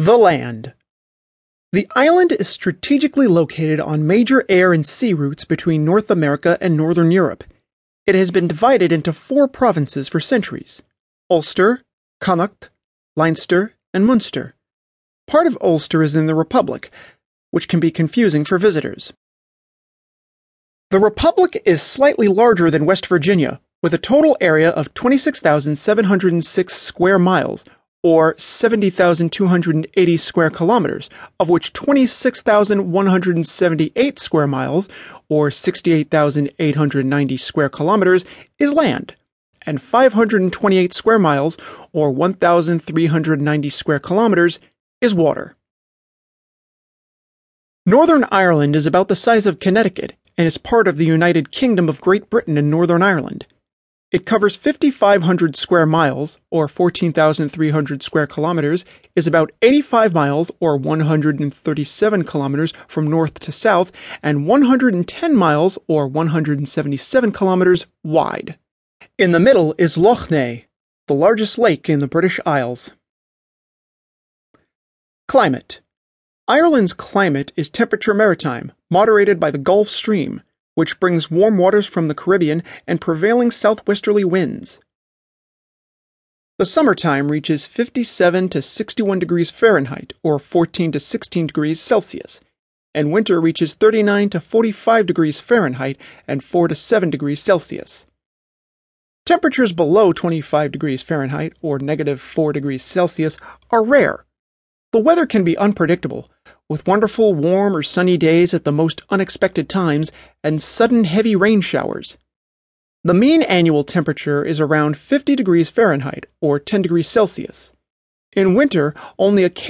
The land. The island is strategically located on major air and sea routes between North America and Northern Europe. It has been divided into four provinces for centuries Ulster, Connacht, Leinster, and Munster. Part of Ulster is in the Republic, which can be confusing for visitors. The Republic is slightly larger than West Virginia, with a total area of 26,706 square miles, or 70,280 square kilometers, of which 26,178 square miles, or 68,890 square kilometers, is land, and 528 square miles, or 1,390 square kilometers, is water. Northern Ireland is about the size of Connecticut and is part of the United Kingdom of Great Britain and Northern Ireland. It covers 5,500 square miles, or 14,300 square kilometers, is about 85 miles, or 137 kilometers, from north to south, and 110 miles, or 177 kilometers, wide. In the middle is Lough Neagh, the largest lake in the British Isles. Climate Ireland's climate is temperature maritime, moderated by the Gulf Stream which brings warm waters from the Caribbean and prevailing southwesterly winds. The summertime reaches 57 to 61 degrees Fahrenheit or 14 to 16 degrees Celsius, and winter reaches 39 to 45 degrees Fahrenheit and 4 to 7 degrees Celsius. Temperatures below 25 degrees Fahrenheit or negative 4 degrees Celsius are rare. The weather can be unpredictable, with wonderful warm or sunny days at the most unexpected times and sudden heavy rain showers. The mean annual temperature is around 50 degrees Fahrenheit or 10 degrees Celsius. In winter, only occasionally